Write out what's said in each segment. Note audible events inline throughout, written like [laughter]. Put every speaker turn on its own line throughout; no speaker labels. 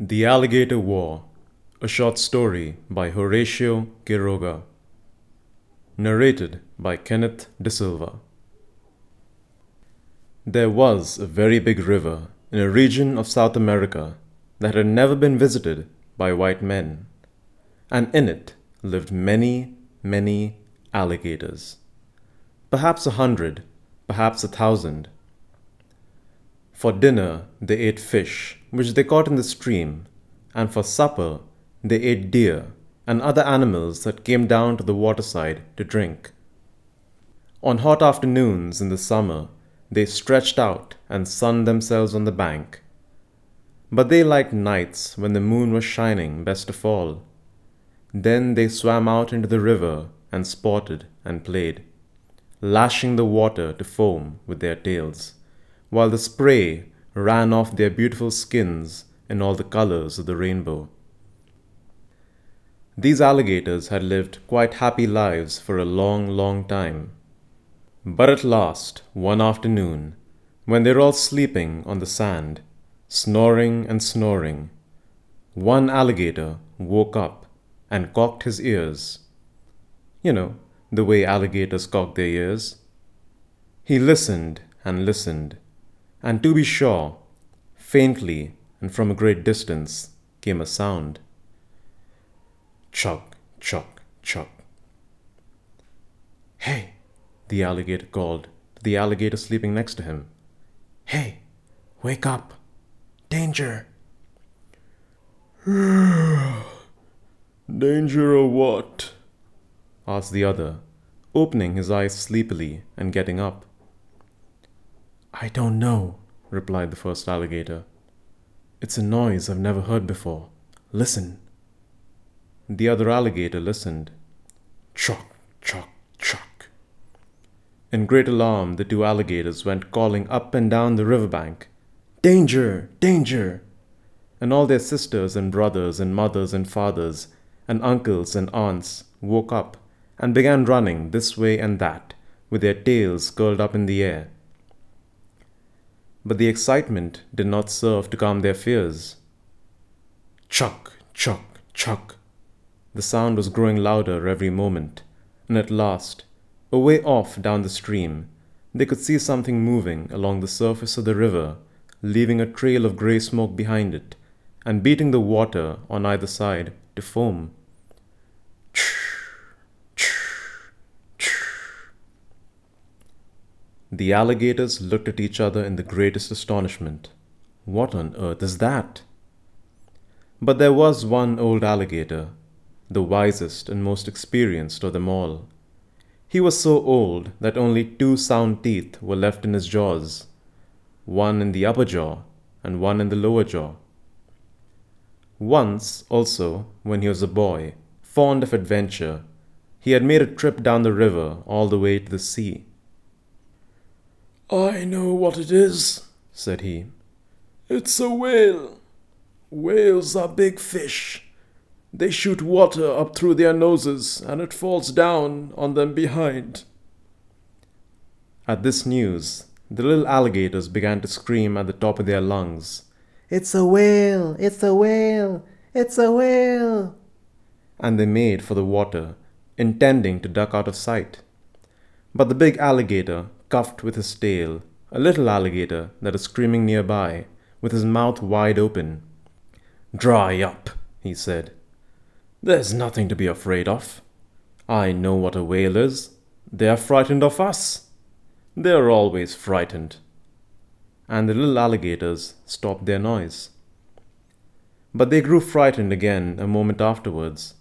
The Alligator War, a short story by Horatio Quiroga. Narrated by Kenneth De Silva. There was a very big river in a region of South America that had never been visited by white men, and in it lived many, many alligators. Perhaps a hundred, perhaps a thousand. For dinner, they ate fish, which they caught in the stream, and for supper, they ate deer and other animals that came down to the waterside to drink. On hot afternoons in the summer, they stretched out and sunned themselves on the bank. But they liked nights when the moon was shining best of all. Then they swam out into the river and sported and played, lashing the water to foam with their tails while the spray ran off their beautiful skins in all the colors of the rainbow. These alligators had lived quite happy lives for a long, long time. But at last, one afternoon, when they were all sleeping on the sand, snoring and snoring, one alligator woke up and cocked his ears. You know, the way alligators cock their ears. He listened and listened and to be sure, faintly and from a great distance came a sound. Chug, chug, chug. Hey, the alligator called to the alligator sleeping next to him. Hey, wake up! Danger! [sighs] Danger or what? asked the other, opening his eyes sleepily and getting up. I don't know, replied the first alligator. It's a noise I've never heard before. Listen. The other alligator listened. Chock, chock, chock. In great alarm, the two alligators went calling up and down the riverbank. Danger! Danger! And all their sisters and brothers and mothers and fathers and uncles and aunts woke up and began running this way and that, with their tails curled up in the air but the excitement did not serve to calm their fears. Chuck, chuck, chuck. The sound was growing louder every moment, and at last, away off down the stream, they could see something moving along the surface of the river, leaving a trail of grey smoke behind it, and beating the water on either side to foam. The alligators looked at each other in the greatest astonishment. What on earth is that? But there was one old alligator, the wisest and most experienced of them all. He was so old that only two sound teeth were left in his jaws, one in the upper jaw and one in the lower jaw. Once, also, when he was a boy, fond of adventure, he had made a trip down the river all the way to the sea.
I know what it is, said he. It's a whale. Whales are big fish. They shoot water up through their noses and it falls down on them behind.
At this news, the little alligators began to scream at the top of their lungs. It's a whale! It's a whale! It's a whale! And they made for the water, intending to duck out of sight. But the big alligator cuffed with his tail, a little alligator that is screaming nearby, with his mouth wide open. Dry up, he said. There's nothing to be afraid of. I know what a whale is. They are frightened of us. They are always frightened. And the little alligators stopped their noise. But they grew frightened again a moment afterwards.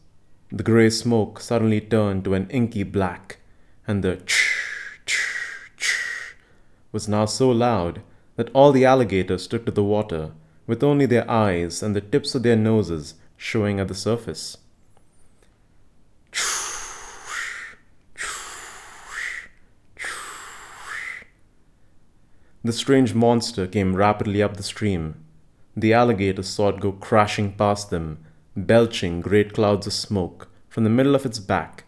The grey smoke suddenly turned to an inky black, and the ch was now so loud that all the alligators took to the water, with only their eyes and the tips of their noses showing at the surface. The strange monster came rapidly up the stream. The alligators saw it go crashing past them, belching great clouds of smoke from the middle of its back,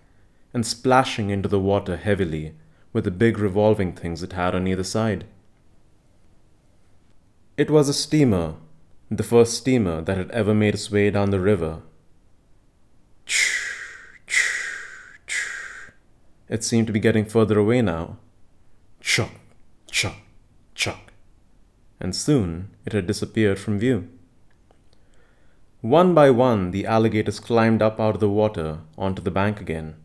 and splashing into the water heavily with the big revolving things it had on either side. It was a steamer, the first steamer that had ever made its way down the river. It seemed to be getting further away now. Chuck, chuck, chuck. And soon it had disappeared from view. One by one, the alligators climbed up out of the water onto the bank again.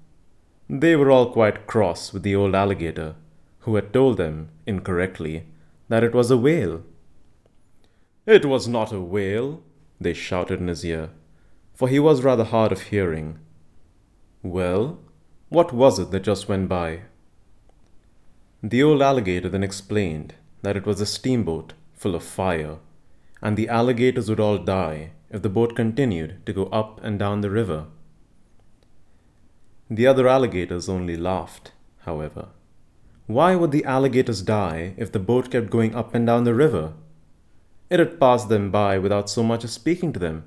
They were all quite cross with the old alligator, who had told them, incorrectly, that it was a whale. It was not a whale, they shouted in his ear, for he was rather hard of hearing. Well, what was it that just went by? The old alligator then explained that it was a steamboat full of fire, and the alligators would all die if the boat continued to go up and down the river. The other alligators only laughed, however. Why would the alligators die if the boat kept going up and down the river? It had passed them by without so much as speaking to them.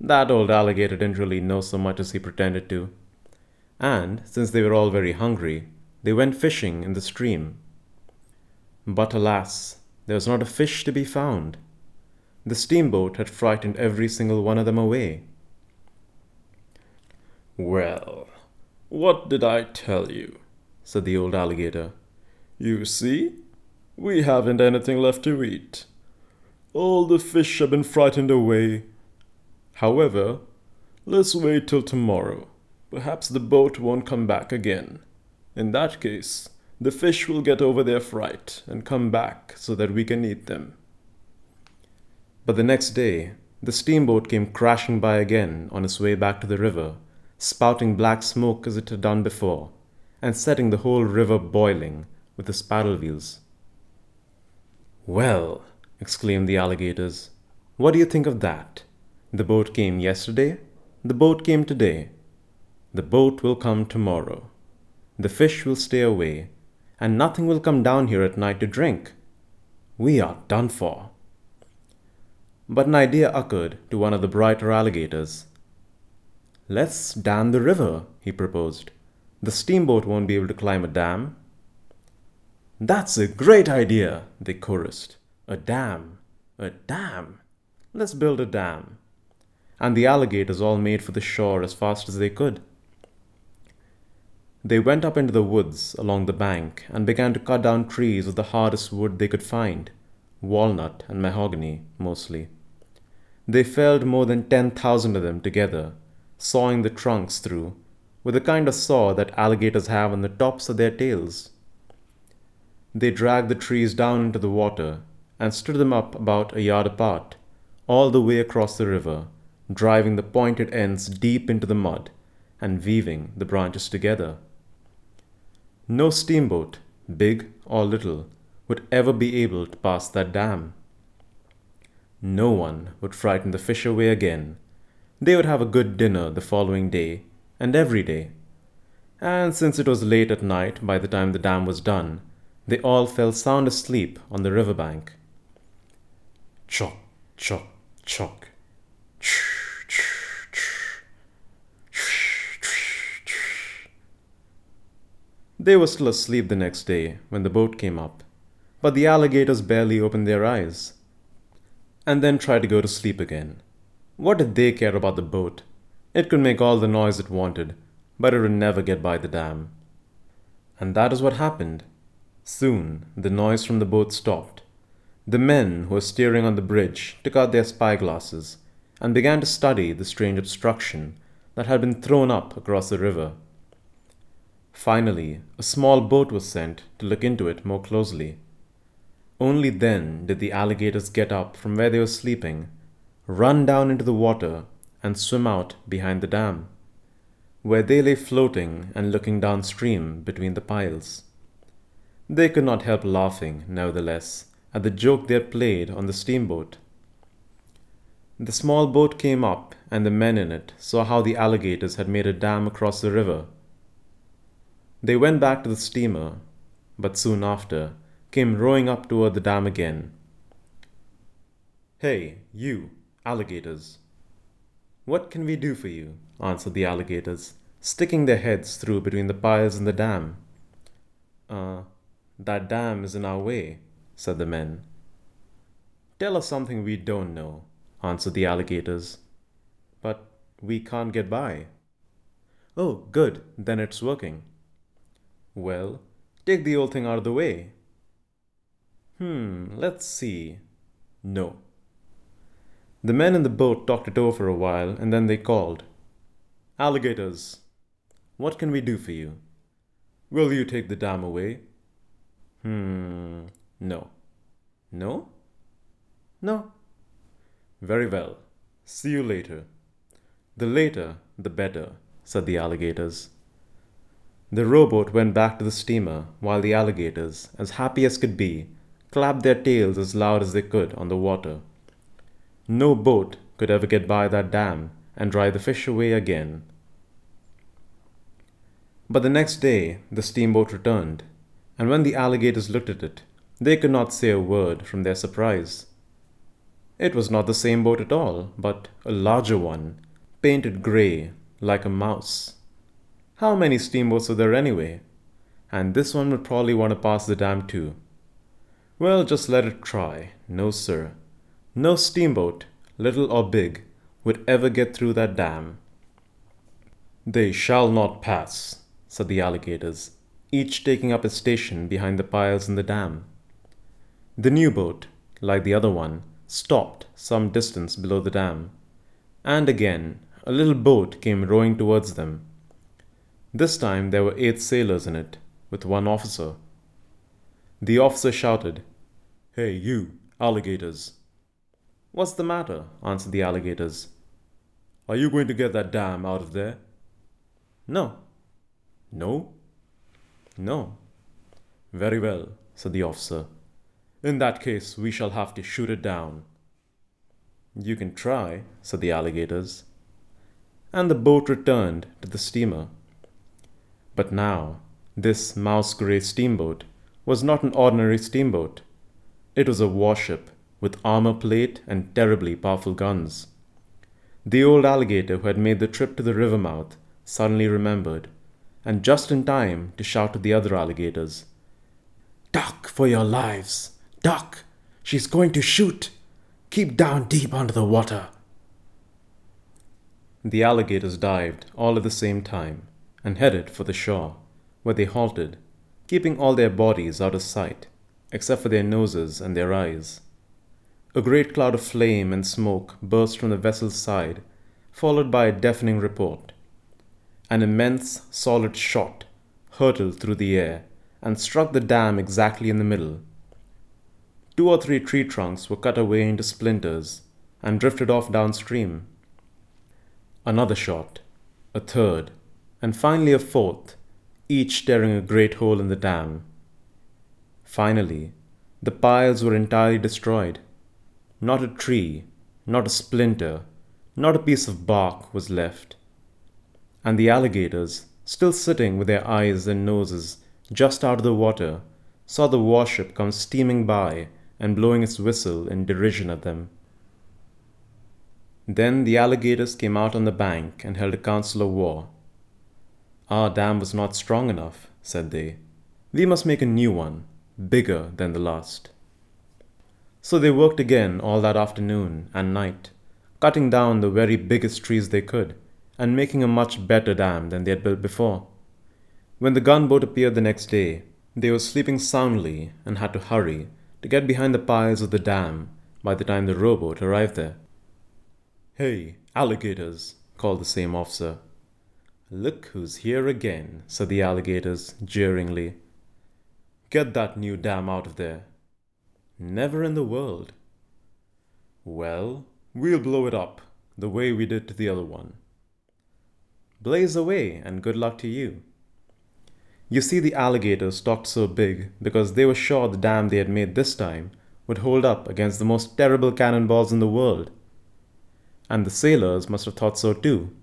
That old alligator didn't really know so much as he pretended to. And, since they were all very hungry, they went fishing in the stream. But alas, there was not a fish to be found. The steamboat had frightened every single one of them away.
Well, what did I tell you? said the old alligator. You see, we haven't anything left to eat. All the fish have been frightened away. However, let's wait till tomorrow. Perhaps the boat won't come back again. In that case, the fish will get over their fright and come back so that we can eat them.
But the next day, the steamboat came crashing by again on its way back to the river, spouting black smoke as it had done before, and setting the whole river boiling with the paddle wheels. Well, exclaimed the alligators, what do you think of that? The boat came yesterday, the boat came today, the boat will come tomorrow. The fish will stay away, and nothing will come down here at night to drink. We are done for. But an idea occurred to one of the brighter alligators. Let's dam the river, he proposed. The steamboat won't be able to climb a dam. That's a great idea, they chorused. A dam. A dam. Let's build a dam. And the alligators all made for the shore as fast as they could. They went up into the woods along the bank and began to cut down trees of the hardest wood they could find walnut and mahogany, mostly. They felled more than 10,000 of them together, sawing the trunks through with the kind of saw that alligators have on the tops of their tails. They dragged the trees down into the water and stood them up about a yard apart, all the way across the river, driving the pointed ends deep into the mud and weaving the branches together. No steamboat, big or little, would ever be able to pass that dam. No one would frighten the fish away again. They would have a good dinner the following day and every day. And since it was late at night by the time the dam was done, they all fell sound asleep on the river bank. Chock, chock, chock. They were still asleep the next day when the boat came up, but the alligators barely opened their eyes and then tried to go to sleep again. What did they care about the boat? It could make all the noise it wanted, but it would never get by the dam. And that is what happened. Soon the noise from the boat stopped. The men who were steering on the bridge took out their spyglasses and began to study the strange obstruction that had been thrown up across the river. Finally, a small boat was sent to look into it more closely. Only then did the alligators get up from where they were sleeping, run down into the water, and swim out behind the dam, where they lay floating and looking downstream between the piles. They could not help laughing, nevertheless, at the joke they had played on the steamboat. The small boat came up, and the men in it saw how the alligators had made a dam across the river. They went back to the steamer, but soon after came rowing up toward the dam again. Hey, you, alligators. What can we do for you? answered the alligators, sticking their heads through between the piles in the dam. Uh, that dam is in our way, said the men. Tell us something we don't know, answered the alligators. But we can't get by. Oh, good, then it's working. Well, take the old thing out of the way. Hmm, let's see. No. The men in the boat talked it over for a while and then they called. Alligators, what can we do for you? Will you take the dam away? Hmm, no. No? No. Very well. See you later. The later, the better, said the alligators. The rowboat went back to the steamer while the alligators, as happy as could be, clapped their tails as loud as they could on the water. No boat could ever get by that dam and drive the fish away again. But the next day the steamboat returned, and when the alligators looked at it, they could not say a word from their surprise. It was not the same boat at all, but a larger one, painted grey like a mouse. How many steamboats were there anyway? And this one would probably want to pass the dam too. Well, just let it try. No, sir. No steamboat, little or big, would ever get through that dam. They shall not pass, said the alligators, each taking up a station behind the piles in the dam. The new boat, like the other one, stopped some distance below the dam, and again a little boat came rowing towards them. This time there were eight sailors in it, with one officer. The officer shouted, Hey, you, alligators. What's the matter? answered the alligators. Are you going to get that dam out of there? No. No? No. Very well, said the officer. In that case, we shall have to shoot it down. You can try, said the alligators. And the boat returned to the steamer. But now, this mouse gray steamboat was not an ordinary steamboat. It was a warship with armor plate and terribly powerful guns. The old alligator who had made the trip to the river mouth suddenly remembered, and just in time to shout to the other alligators, Duck for your lives! Duck! She's going to shoot! Keep down deep under the water! The alligators dived all at the same time and headed for the shore, where they halted, keeping all their bodies out of sight, except for their noses and their eyes. A great cloud of flame and smoke burst from the vessel's side, followed by a deafening report. An immense, solid shot hurtled through the air and struck the dam exactly in the middle, Two or three tree trunks were cut away into splinters and drifted off downstream. Another shot, a third, and finally a fourth, each tearing a great hole in the dam. Finally, the piles were entirely destroyed. Not a tree, not a splinter, not a piece of bark was left. And the alligators, still sitting with their eyes and noses just out of the water, saw the warship come steaming by and blowing its whistle in derision at them. Then the alligators came out on the bank and held a council of war. Our dam was not strong enough, said they. We must make a new one, bigger than the last. So they worked again all that afternoon and night, cutting down the very biggest trees they could, and making a much better dam than they had built before. When the gunboat appeared the next day, they were sleeping soundly and had to hurry to get behind the piles of the dam by the time the rowboat arrived there. Hey, alligators, called the same officer. Look who's here again, said the alligators jeeringly. Get that new dam out of there. Never in the world. Well, we'll blow it up the way we did to the other one. Blaze away and good luck to you. You see, the alligators talked so big because they were sure the dam they had made this time would hold up against the most terrible cannonballs in the world. And the sailors must have thought so too,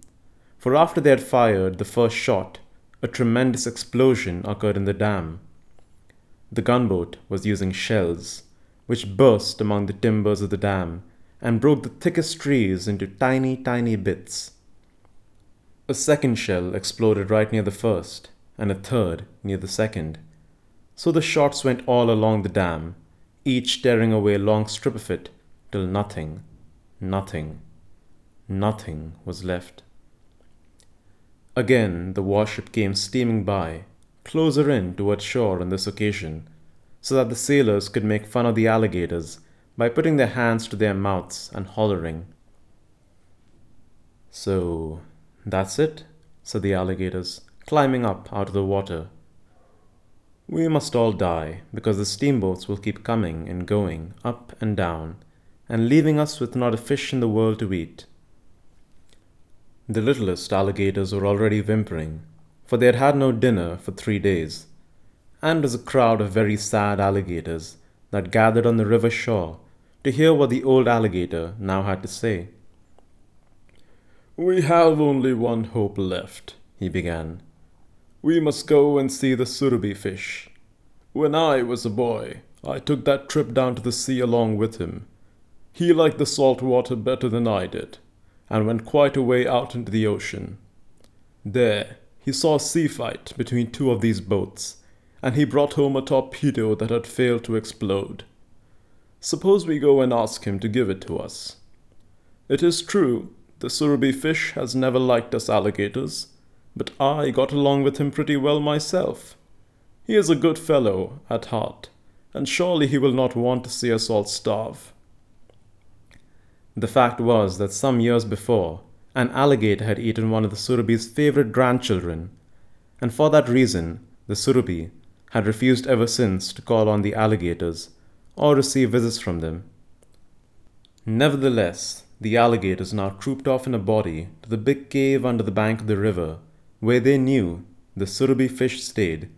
for after they had fired the first shot, a tremendous explosion occurred in the dam. The gunboat was using shells, which burst among the timbers of the dam and broke the thickest trees into tiny, tiny bits. A second shell exploded right near the first, and a third near the second. So the shots went all along the dam, each tearing away a long strip of it till nothing, nothing, nothing was left. Again the warship came steaming by, closer in towards shore on this occasion, so that the sailors could make fun of the alligators by putting their hands to their mouths and hollering. So, that's it, said the alligators, climbing up out of the water. We must all die, because the steamboats will keep coming and going, up and down, and leaving us with not a fish in the world to eat. The littlest alligators were already whimpering, for they had had no dinner for three days, and was a crowd of very sad alligators that gathered on the river shore to hear what the old alligator now had to say.
We have only one hope left, he began. We must go and see the surubi fish. When I was a boy, I took that trip down to the sea along with him. He liked the salt water better than I did, and went quite a way out into the ocean. There, he saw a sea fight between two of these boats, and he brought home a torpedo that had failed to explode. Suppose we go and ask him to give it to us. It is true, the surubi fish has never liked us alligators, but I got along with him pretty well myself. He is a good fellow at heart, and surely he will not want to see us all starve.
The fact was that some years before, an alligator had eaten one of the surubi's favorite grandchildren, and for that reason, the surubi had refused ever since to call on the alligators or receive visits from them. Nevertheless, the alligators now trooped off in a body to the big cave under the bank of the river, where they knew the surubi fish stayed,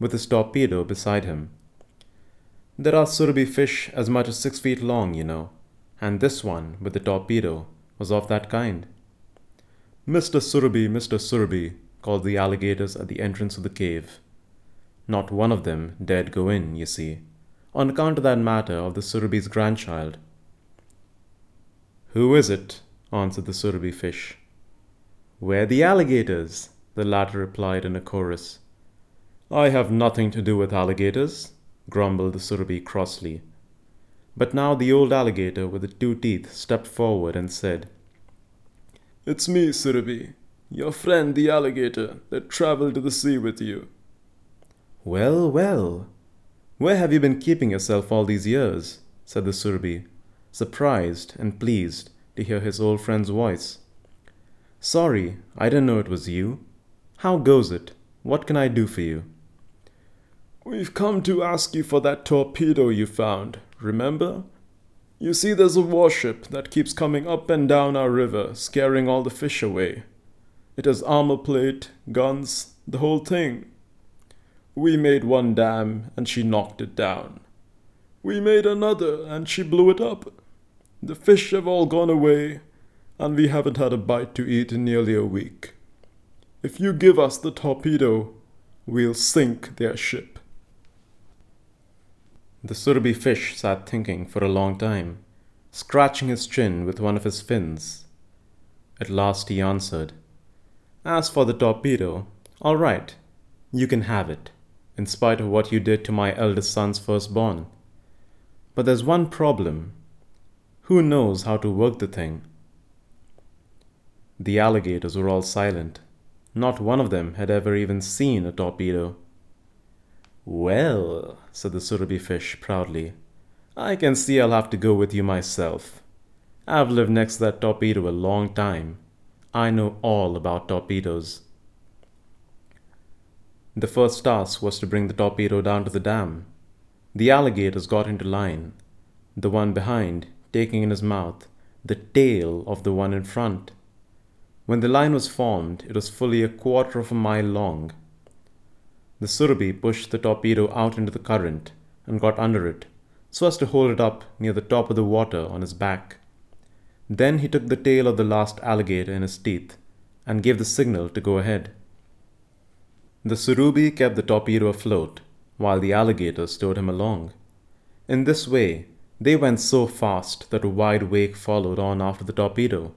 with his torpedo beside him. There are surubi fish as much as six feet long, you know, and this one with the torpedo was of that kind. Mr. Surubi, Mr. Surubi, called the alligators at the entrance of the cave. Not one of them dared go in, you see on account of that matter of the Surubi's grandchild. Who is it? answered the Surubi fish. We're the alligators, the latter replied in a chorus. I have nothing to do with alligators, grumbled the Surubi crossly. But now the old alligator with the two teeth stepped forward and said,
It's me, Surubi, your friend the alligator that traveled to the sea with you.
Well, well, where have you been keeping yourself all these years? said the Surubi, surprised and pleased to hear his old friend's voice. Sorry, I didn't know it was you. How goes it? What can I do for you?
We've come to ask you for that torpedo you found, remember? You see, there's a warship that keeps coming up and down our river, scaring all the fish away. It has armor plate, guns, the whole thing. We made one dam and she knocked it down. We made another and she blew it up. The fish have all gone away, and we haven't had a bite to eat in nearly a week. If you give us the torpedo, we'll sink their ship.
The Surubi fish sat thinking for a long time, scratching his chin with one of his fins. At last he answered, As for the torpedo, all right, you can have it in spite of what you did to my eldest son's firstborn. But there's one problem. Who knows how to work the thing? The alligators were all silent. Not one of them had ever even seen a torpedo. Well, said the surubi fish proudly, I can see I'll have to go with you myself. I've lived next to that torpedo a long time. I know all about torpedoes. The first task was to bring the torpedo down to the dam. The alligators got into line, the one behind taking in his mouth the tail of the one in front. When the line was formed, it was fully a quarter of a mile long. The surubi pushed the torpedo out into the current and got under it so as to hold it up near the top of the water on his back. Then he took the tail of the last alligator in his teeth and gave the signal to go ahead. The Surubi kept the torpedo afloat, while the alligator stowed him along. In this way, they went so fast that a wide wake followed on after the torpedo,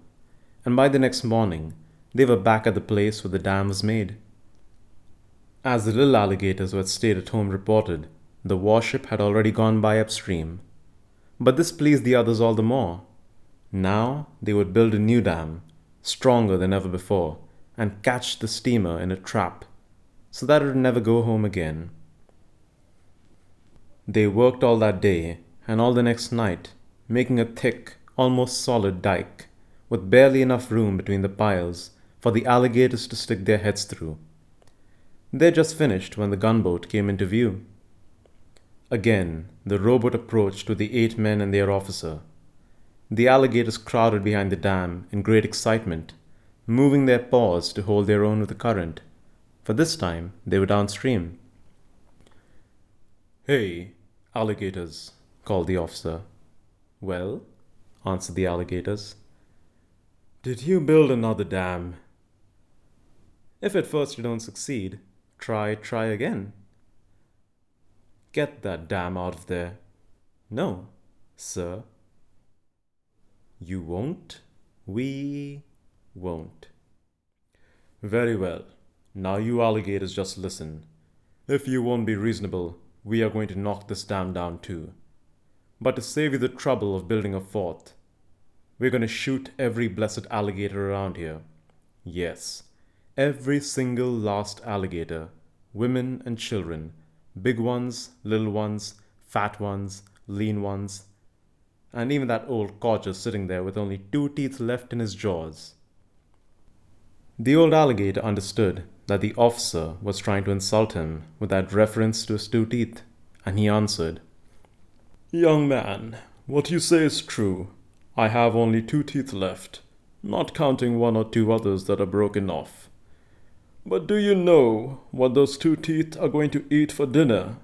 and by the next morning, they were back at the place where the dam was made. As the little alligators who had stayed at home reported, the warship had already gone by upstream. But this pleased the others all the more. Now they would build a new dam, stronger than ever before, and catch the steamer in a trap, so that it would never go home again. They worked all that day and all the next night, making a thick, almost solid dike, with barely enough room between the piles for the alligators to stick their heads through. They just finished when the gunboat came into view. Again, the rowboat approached with the eight men and their officer. The alligators crowded behind the dam in great excitement, moving their paws to hold their own with the current, for this time they were downstream. Hey, alligators, called the officer. Well, answered the alligators. Did you build another dam? If at first you don't succeed, try, try again. Get that dam out of there. No, sir. You won't? We won't. Very well. Now you alligators just listen. If you won't be reasonable, we are going to knock this dam down too. But to save you the trouble of building a fort, we're going to shoot every blessed alligator around here. Yes, every single last alligator, women and children, big ones, little ones, fat ones, lean ones, and even that old codger sitting there with only two teeth left in his jaws. The old alligator understood that the officer was trying to insult him with that reference to his two teeth, and he answered, Young man, what you say is true. I have only two teeth left, not counting one or two others that are broken off. But do you know what those two teeth are going to eat for dinner?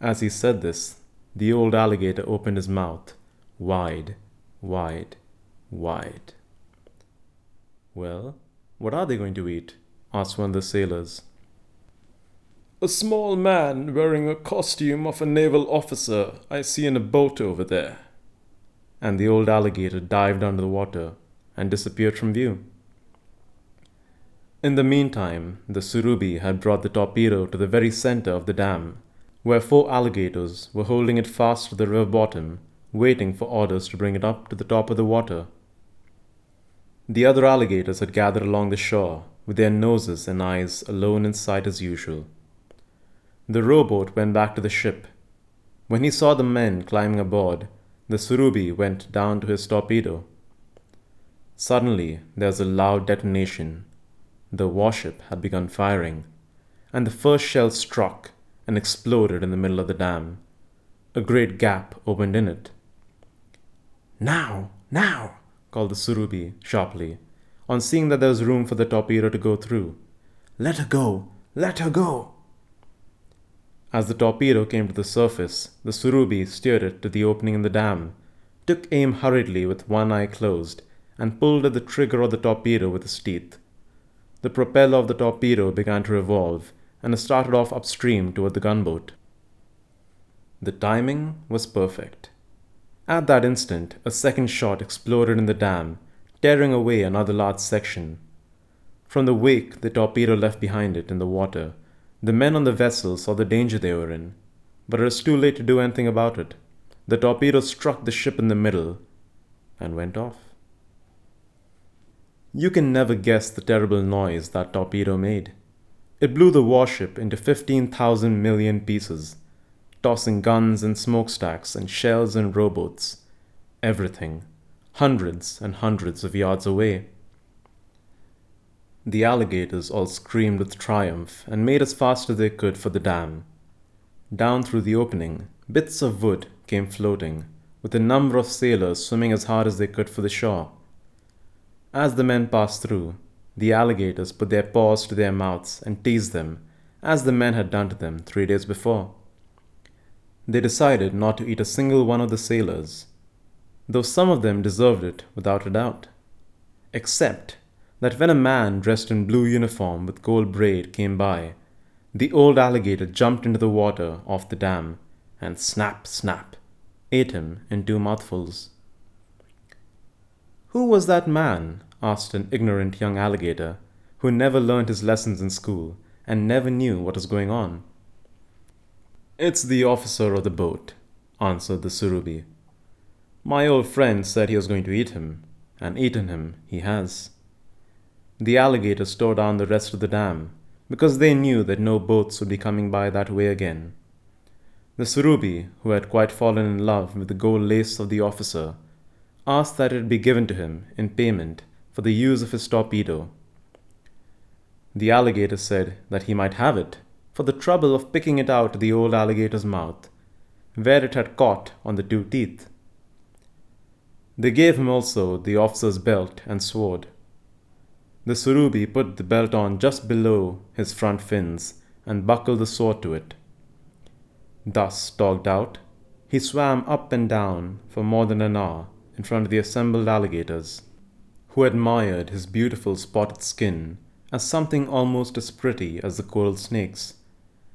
As he said this, the old alligator opened his mouth wide, wide, wide. Well, what are they going to eat? Asked one of the sailors. A small man wearing a costume of a naval officer I see in a boat over there. And the old alligator dived under the water and disappeared from view. In the meantime, the Surubi had brought the torpedo to the very center of the dam, where four alligators were holding it fast to the river bottom, waiting for orders to bring it up to the top of the water. The other alligators had gathered along the shore, with their noses and eyes alone in sight as usual. The rowboat went back to the ship. When he saw the men climbing aboard, the Surubi went down to his torpedo. Suddenly, there was a loud detonation. The warship had begun firing, and the first shell struck and exploded in the middle of the dam. A great gap opened in it. Now, now, called the Surubi sharply on seeing that there was room for the torpedo to go through. Let her go! Let her go! As the torpedo came to the surface, the Surubi steered it to the opening in the dam, took aim hurriedly with one eye closed, and pulled at the trigger of the torpedo with his teeth. The propeller of the torpedo began to revolve, and it started off upstream toward the gunboat. The timing was perfect. At that instant, a second shot exploded in the dam, tearing away another large section. From the wake the torpedo left behind it in the water, the men on the vessel saw the danger they were in, but it was too late to do anything about it. The torpedo struck the ship in the middle and went off. You can never guess the terrible noise that torpedo made. It blew the warship into 15,000 million pieces, tossing guns and smokestacks and shells and rowboats. Everything hundreds and hundreds of yards away. The alligators all screamed with triumph and made as fast as they could for the dam. Down through the opening, bits of wood came floating, with a number of sailors swimming as hard as they could for the shore. As the men passed through, the alligators put their paws to their mouths and teased them, as the men had done to them three days before. They decided not to eat a single one of the sailors, though some of them deserved it without a doubt. Except that when a man dressed in blue uniform with gold braid came by, the old alligator jumped into the water off the dam and snap, snap, ate him in two mouthfuls. Who was that man? asked an ignorant young alligator who never learned his lessons in school and never knew what was going on. It's the officer of the boat, answered the Surubi My old friend said he was going to eat him, and eaten him he has. The alligators tore down the rest of the dam because they knew that no boats would be coming by that way again. The Surubi, who had quite fallen in love with the gold lace of the officer, asked that it be given to him in payment for the use of his torpedo. The alligator said that he might have it for the trouble of picking it out of the old alligator's mouth, where it had caught on the two teeth. They gave him also the officer's belt and sword. The Surubi put the belt on just below his front fins and buckled the sword to it. Thus dogged out, he swam up and down for more than an hour in front of the assembled alligators, who admired his beautiful spotted skin as something almost as pretty as the coral snakes,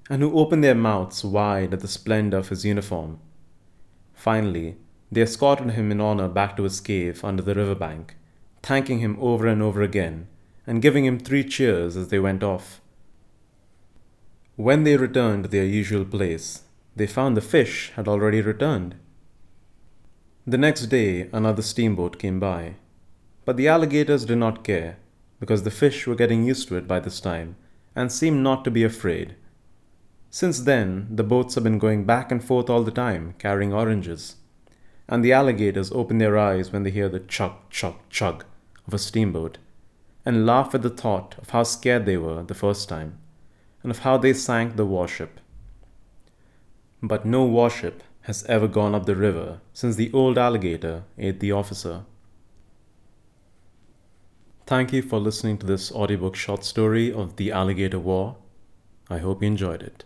and who opened their mouths wide at the splendor of his uniform. Finally, they escorted him in honor back to his cave under the river bank, thanking him over and over again, and giving him three cheers as they went off. When they returned to their usual place, they found the fish had already returned. The next day, another steamboat came by, but the alligators did not care because the fish were getting used to it by this time and seemed not to be afraid. Since then, the boats have been going back and forth all the time, carrying oranges, and the alligators open their eyes when they hear the chug, chug, chug of a steamboat and laugh at the thought of how scared they were the first time and of how they sank the warship. But no warship has ever gone up the river since the old alligator ate the officer. Thank you for listening to this audiobook short story of the Alligator War. I hope you enjoyed it.